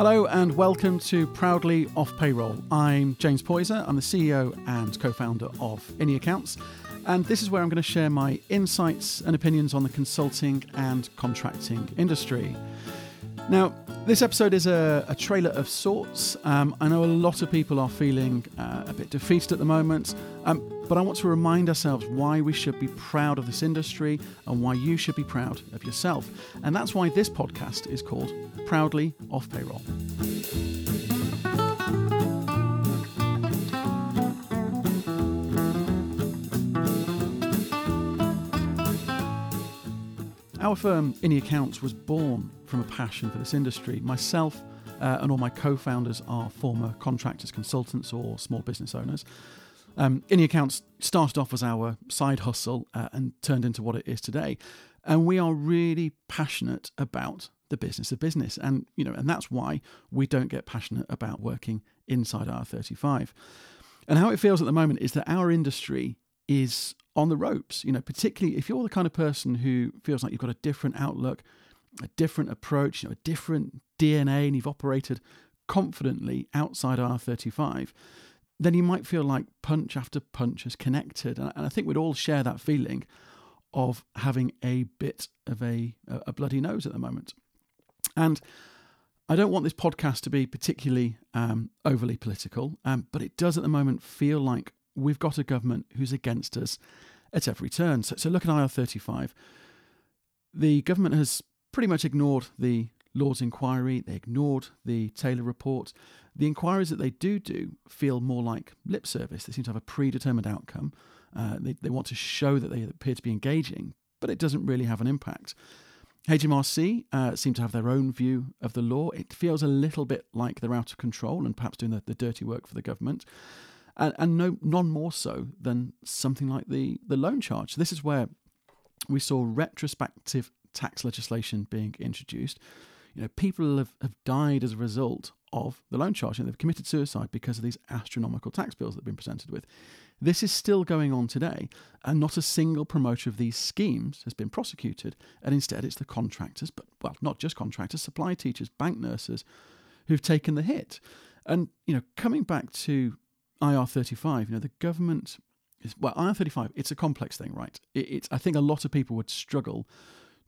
Hello and welcome to Proudly Off Payroll. I'm James Poyser. I'm the CEO and co founder of inniAccounts. And this is where I'm going to share my insights and opinions on the consulting and contracting industry. Now, this episode is a, a trailer of sorts. Um, I know a lot of people are feeling uh, a bit defeated at the moment, um, but I want to remind ourselves why we should be proud of this industry and why you should be proud of yourself. And that's why this podcast is called Proudly Off Payroll. Our firm, inniAccounts, was born from a passion for this industry. Myself uh, and all my co founders are former contractors, consultants, or small business owners. Um, Accounts started off as our side hustle uh, and turned into what it is today. And we are really passionate about the business of business. And, you know, and that's why we don't get passionate about working inside IR35. And how it feels at the moment is that our industry is on the ropes, you know, particularly if you're the kind of person who feels like you've got a different outlook, a different approach, you know, a different DNA, and you've operated confidently outside IR35, then you might feel like punch after punch has connected. And I think we'd all share that feeling of having a bit of a, a bloody nose at the moment. And I don't want this podcast to be particularly um, overly political, um, but it does at the moment feel like we've got a government who's against us at every turn. So, so look at IR35. The government has pretty much ignored the Lord's inquiry, they ignored the Taylor report. The inquiries that they do do feel more like lip service. They seem to have a predetermined outcome. Uh, they, they want to show that they appear to be engaging, but it doesn't really have an impact. HMRC uh, seem to have their own view of the law. It feels a little bit like they're out of control and perhaps doing the, the dirty work for the government and, and no none more so than something like the the loan charge. This is where we saw retrospective tax legislation being introduced. You know, people have, have died as a result of the loan charge and they've committed suicide because of these astronomical tax bills that have been presented with. This is still going on today, and not a single promoter of these schemes has been prosecuted. And instead, it's the contractors, but well, not just contractors, supply teachers, bank nurses, who've taken the hit. And you know, coming back to IR35, you know, the government is, well, IR35, it's a complex thing, right? It, it's, I think a lot of people would struggle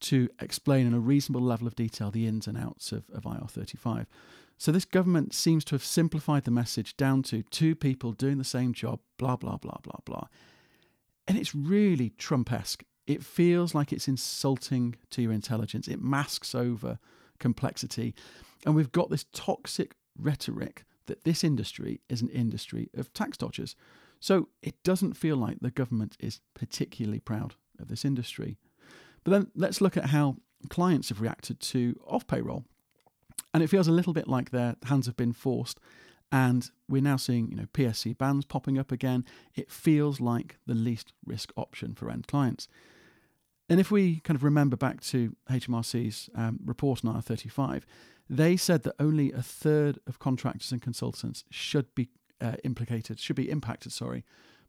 to explain in a reasonable level of detail the ins and outs of, of IR35. So this government seems to have simplified the message down to two people doing the same job, blah, blah, blah, blah, blah. And it's really Trump esque. It feels like it's insulting to your intelligence. It masks over complexity. And we've got this toxic rhetoric that this industry is an industry of tax dodgers. So it doesn't feel like the government is particularly proud of this industry. But then let's look at how clients have reacted to off payroll. And it feels a little bit like their hands have been forced. And we're now seeing, you know, PSC bans popping up again. It feels like the least risk option for end clients. And if we kind of remember back to HMRC's um, report on IR35, they said that only a third of contractors and consultants should be uh, implicated, should be impacted, sorry,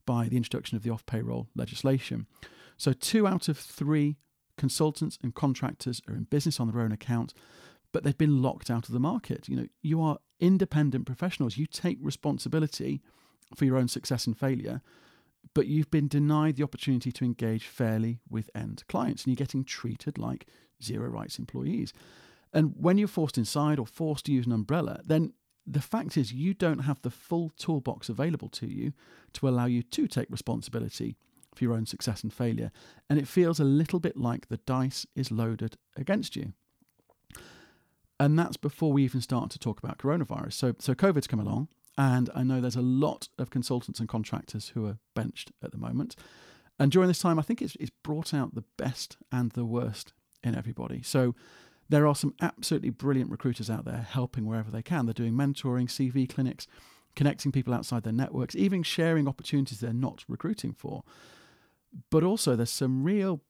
by the introduction of the off payroll legislation. So two out of three consultants and contractors are in business on their own account, but they've been locked out of the market. You know, you are independent professionals. You take responsibility for your own success and failure, but you've been denied the opportunity to engage fairly with end clients, and you're getting treated like zero rights employees. And when you're forced inside or forced to use an umbrella, then the fact is you don't have the full toolbox available to you to allow you to take responsibility for your own success and failure. And it feels a little bit like the dice is loaded against you. And that's before we even start to talk about coronavirus. So, so COVID's come along, and I know there's a lot of consultants and contractors who are benched at the moment. And during this time, I think it's, it's brought out the best and the worst in everybody. So there are some absolutely brilliant recruiters out there helping wherever they can. They're doing mentoring, CV clinics, connecting people outside their networks, even sharing opportunities they're not recruiting for. But also, there's some real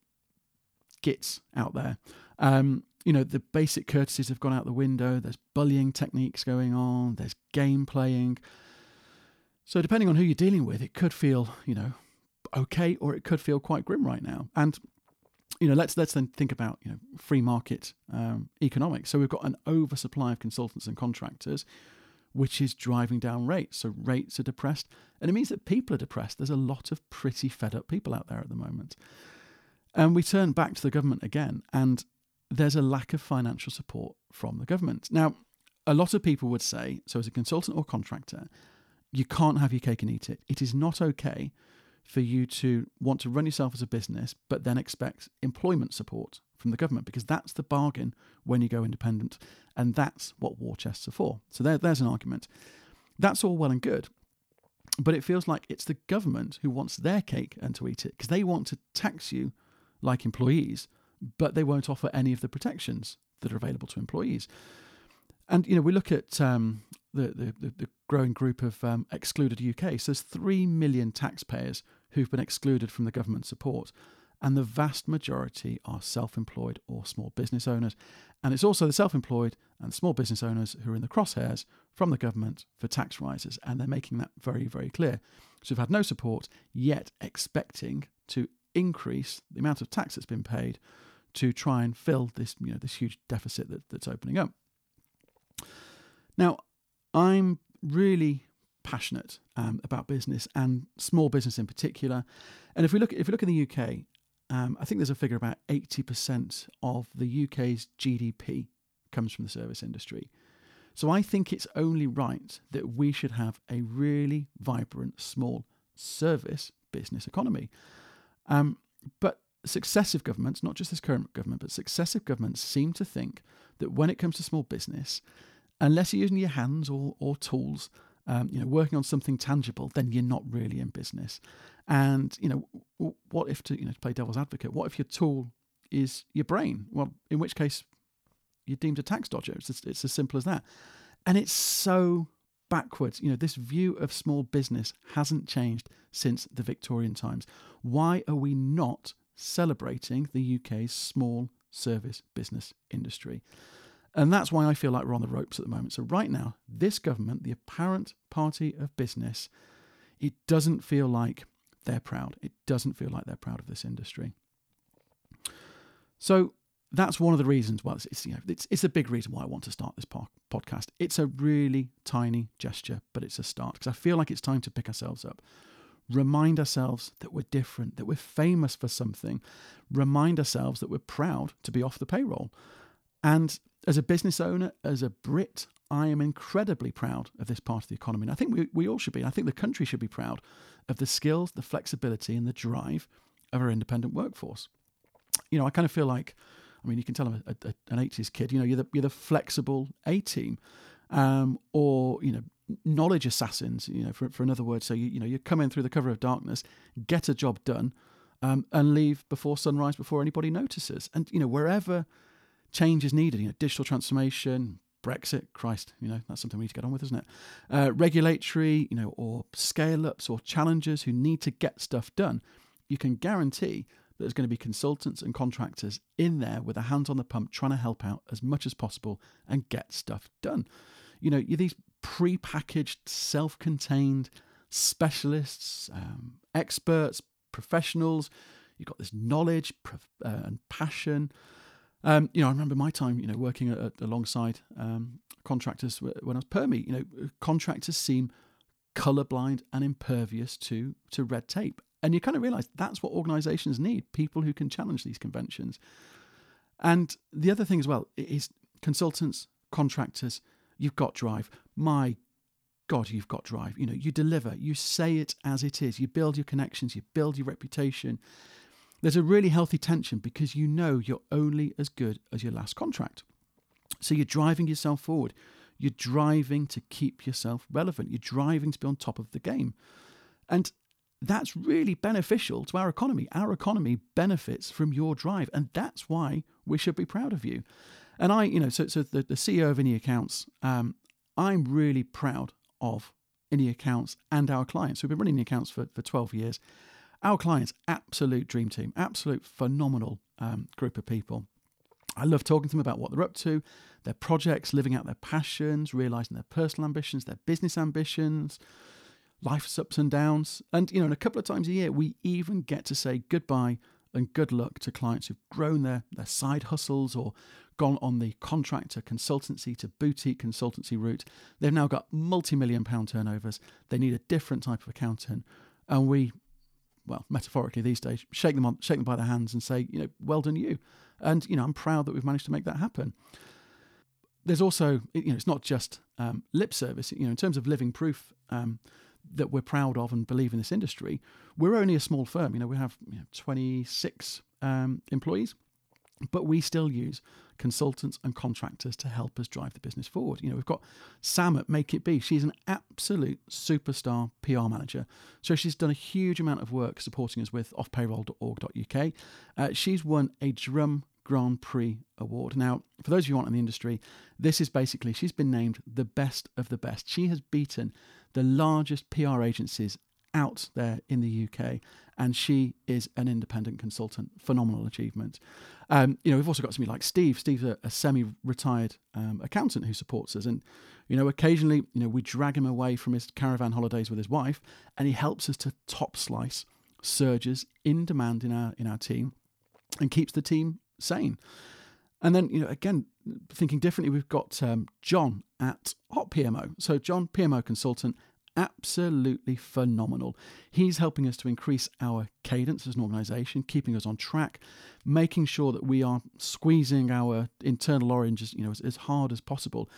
gits out there. Um, you know, the basic courtesies have gone out the window. There's bullying techniques going on. There's game playing. So, depending on who you're dealing with, it could feel, you know, okay, or it could feel quite grim right now. And you know, let's let's then think about you know free market um, economics. So we've got an oversupply of consultants and contractors, which is driving down rates. So rates are depressed, and it means that people are depressed. There's a lot of pretty fed up people out there at the moment, and we turn back to the government again, and there's a lack of financial support from the government. Now, a lot of people would say, so as a consultant or contractor, you can't have your cake and eat it. It is not okay for you to want to run yourself as a business, but then expect employment support from the government because that's the bargain when you go independent. And that's what war chests are for. So there, there's an argument. That's all well and good. But it feels like it's the government who wants their cake and to eat it because they want to tax you like employees, but they won't offer any of the protections that are available to employees. And you know, we look at um, the, the, the growing group of um, excluded UK. So there's three million taxpayers who've been excluded from the government support, and the vast majority are self-employed or small business owners. And it's also the self-employed and small business owners who are in the crosshairs from the government for tax rises, and they're making that very, very clear. So we've had no support, yet expecting to increase the amount of tax that's been paid to try and fill this, you know, this huge deficit that, that's opening up. Now, I'm really passionate um, about business and small business in particular. And if we look, if we look in the UK, um, I think there's a figure about 80% of the UK's GDP comes from the service industry. So I think it's only right that we should have a really vibrant small service business economy. Um, but successive governments, not just this current government, but successive governments seem to think that when it comes to small business, unless you're using your hands or, or tools, um, you know, working on something tangible, then you're not really in business. And you know, what if to you know to play devil's advocate? What if your tool is your brain? Well, in which case, you're deemed a tax dodger. It's it's as simple as that. And it's so backwards. You know, this view of small business hasn't changed since the Victorian times. Why are we not celebrating the UK's small service business industry? And that's why I feel like we're on the ropes at the moment. So, right now, this government, the apparent party of business, it doesn't feel like they're proud. It doesn't feel like they're proud of this industry. So, that's one of the reasons. Well, it's, you know it's, it's a big reason why I want to start this po- podcast. It's a really tiny gesture, but it's a start because I feel like it's time to pick ourselves up, remind ourselves that we're different, that we're famous for something, remind ourselves that we're proud to be off the payroll, and as a business owner, as a Brit, I am incredibly proud of this part of the economy. And I think we, we all should be. I think the country should be proud of the skills, the flexibility, and the drive of our independent workforce. You know, I kind of feel like, I mean, you can tell I'm a, a, an 80s kid, you know, you're the, you're the flexible A team um, or, you know, knowledge assassins, you know, for, for another word. So, you, you know, you come in through the cover of darkness, get a job done, um, and leave before sunrise, before anybody notices. And, you know, wherever change is needed. You know, digital transformation, Brexit, Christ, you know, that's something we need to get on with, isn't it? Uh, regulatory, you know, or scale ups or challengers who need to get stuff done. You can guarantee that there's going to be consultants and contractors in there with their hands on the pump trying to help out as much as possible and get stuff done. You know, you're these pre packaged, self contained specialists, um, experts, professionals. You've got this knowledge uh, and passion. Um, you know, I remember my time, you know, working at, alongside um, contractors when I was permie. You know, contractors seem colorblind and impervious to to red tape, and you kind of realise that's what organisations need: people who can challenge these conventions. And the other thing as well is consultants, contractors. You've got drive. My God, you've got drive. You know, you deliver. You say it as it is. You build your connections. You build your reputation. There's a really healthy tension because you know you're only as good as your last contract. So you're driving yourself forward. You're driving to keep yourself relevant. You're driving to be on top of the game. And that's really beneficial to our economy. Our economy benefits from your drive. And that's why we should be proud of you. And I, you know, so, so the, the CEO of inniAccounts, um, I'm really proud of inniAccounts and our clients. We've been running the accounts for, for 12 years. Our clients, absolute dream team, absolute phenomenal um, group of people. I love talking to them about what they're up to, their projects, living out their passions, realizing their personal ambitions, their business ambitions, life's ups and downs. And, you know, and a couple of times a year, we even get to say goodbye And good luck to clients who've grown their, their side hustles or gone on the contractor consultancy to boutique consultancy route. They've now got multi million pound turnovers. They need a different type of accountant. And we, well, metaphorically these days, shake them on, shake them by the hands and say, you know, well done you. And, you know, I'm proud that we've managed to make that happen. There's also, you know, it's not just um, lip service, you know, in terms of living proof um, that we're proud of and believe in this industry, we're only a small firm. You know, we have you know, 26 um, employees, but we still use consultants and contractors to help us drive the business forward. You know, we've got Sam at Make It Be. She's an absolute superstar PR manager. So she's done a huge amount of work supporting us with offpayroll.org.uk. Uh, she's won a drum Grand Prix award. Now, for those of you who aren't in the industry, this is basically she's been named the best of the best. She has beaten the largest PR agencies out there in the UK, and she is an independent consultant. Phenomenal achievement. Um, you know, we've also got somebody like Steve. Steve's a, a semi-retired um, accountant who supports us, and you know, occasionally, you know, we drag him away from his caravan holidays with his wife, and he helps us to top slice surges in demand in our in our team, and keeps the team sane. And then, you know, again, thinking differently, we've got um, John at Hot PMO. So, John, PMO consultant, absolutely phenomenal. He's helping us to increase our cadence as an organization, keeping us on track, making sure that we are squeezing our internal oranges, you know, as, as hard as possible.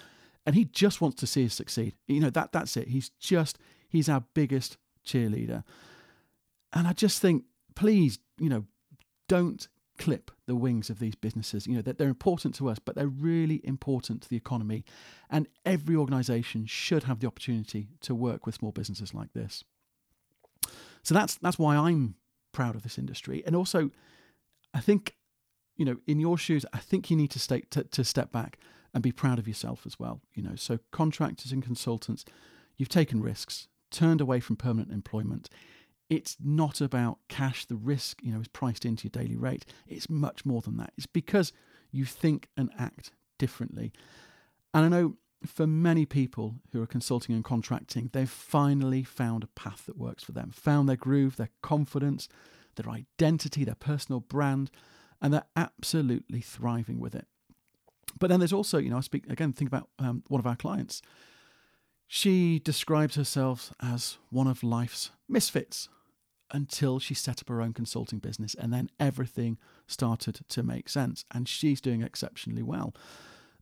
And he just wants to see us succeed. You know, that that's it. He's just he's our biggest cheerleader. And I just think, please, you know, don't clip the wings of these businesses. You know, that they're important to us, but they're really important to the economy. And every organization should have the opportunity to work with small businesses like this. So that's that's why I'm proud of this industry. And also, I think, you know, in your shoes, I think you need to stay to, to step back and be proud of yourself as well. You know, so contractors and consultants, you've taken risks, turned away from permanent employment it's not about cash. The risk, you know, is priced into your daily rate. It's much more than that. It's because you think and act differently. And I know for many people who are consulting and contracting, they've finally found a path that works for them, found their groove, their confidence, their identity, their personal brand, and they're absolutely thriving with it. But then there's also, you know, I speak again, think about um, one of our clients. She describes herself as one of life's misfits until she set up her own consulting business, and then everything started to make sense. And she's doing exceptionally well.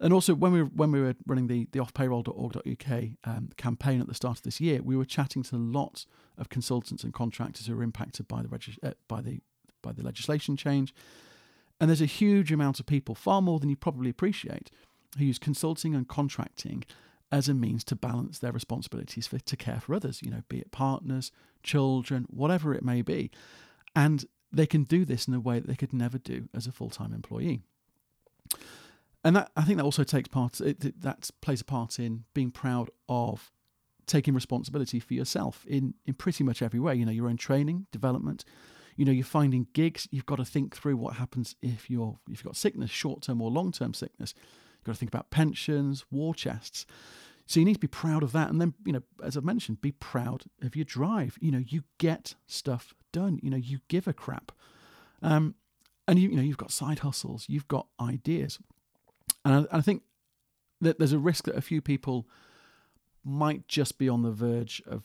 And also, when we were, when we were running the, the offpayroll.org.uk um, campaign at the start of this year, we were chatting to lots of consultants and contractors who are impacted by the regi- uh, by the by the legislation change. And there's a huge amount of people, far more than you probably appreciate, who use consulting and contracting as a means to balance their responsibilities for, to care for others, you know, be it partners, children, whatever it may be. And they can do this in a way that they could never do as a full time employee. And that I think that also takes part. It, that plays a part in being proud of taking responsibility for yourself in in pretty much every way. You know, your own training, development. You know, you're finding gigs. You've got to think through what happens if you're if you've got sickness, short term or long term sickness. You've got to think about pensions, war chests. So you need to be proud of that. And then, you know, as I've mentioned, be proud of your drive. You know, you get stuff done. You know, you give a crap. Um, and you, you know, you've got side hustles, you've got ideas. And I, I think that there's a risk that a few people might just be on the verge of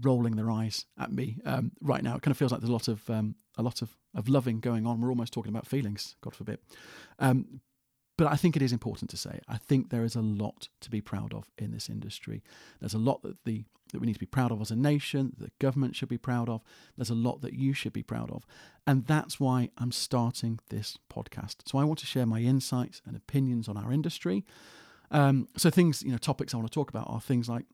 rolling their eyes at me um, right now. It kind of feels like there's a lot of um, a lot of, of loving going on. We're almost talking about feelings, God forbid. Um, but I think it is important to say. I think there is a lot to be proud of in this industry. There's a lot that the that we need to be proud of as a nation, that government should be proud of. There's a lot that you should be proud of. And that's why I'm starting this podcast. So I want to share my insights and opinions on our industry. Um, so things, you know, topics I want to talk about are things like,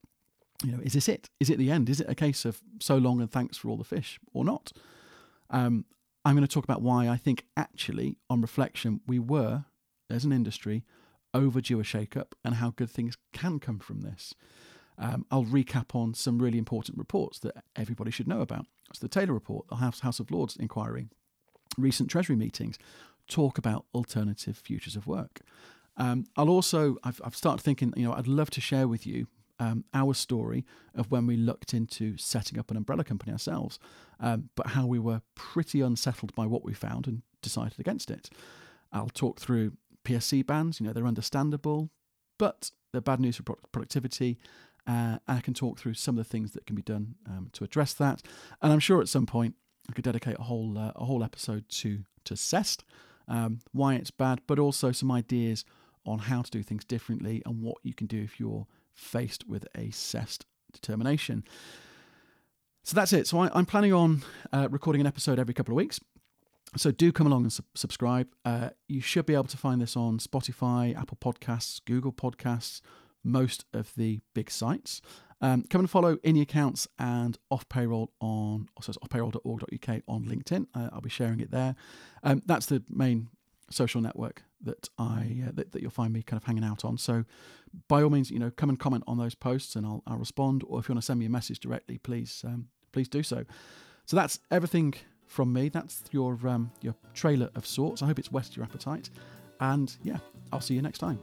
you know, is this it? Is it the end? Is it a case of so long and thanks for all the fish or not? Um, I'm going to talk about why I think actually, on reflection, we were as an industry overdue a shake-up and how good things can come from this. Um, I'll recap on some really important reports that everybody should know about. It's the Taylor Report, the House, House of Lords inquiry, recent Treasury meetings, talk about alternative futures of work. Um, I'll also, I've, I've, started thinking, you know, I'd love to share with you um, our story of when we looked into setting up an umbrella company ourselves, um, but how we were pretty unsettled by what we found and decided against it. I'll talk through PSC bans, you know, they're understandable, but they're bad news for productivity. Uh, and I can talk through some of the things that can be done um, to address that. And I'm sure at some point I could dedicate a whole uh, a whole episode to to CEST, um, why it's bad, but also some ideas on how to do things differently and what you can do if you're faced with a CEST determination. So that's it. So I, am planning on uh, recording an episode every couple of weeks. So do come along and su- subscribe. Uh, you should be able to find this on Spotify, Apple Podcasts, Google Podcasts, most of the big sites. Um, come and follow inniAccounts and off payroll on also offpayroll.org.uk on LinkedIn. Uh, I'll be sharing it there. Um, that's the main social network that I uh, that, that, you'll find me kind of hanging out on. So by all means, you know, come and comment on those posts and I'll, I'll respond. Or if you want to send me a message directly, please um, please do so. So that's everything from me. That's your um, your trailer of sorts. I hope it's whetted your appetite. And yeah, I'll see you next time.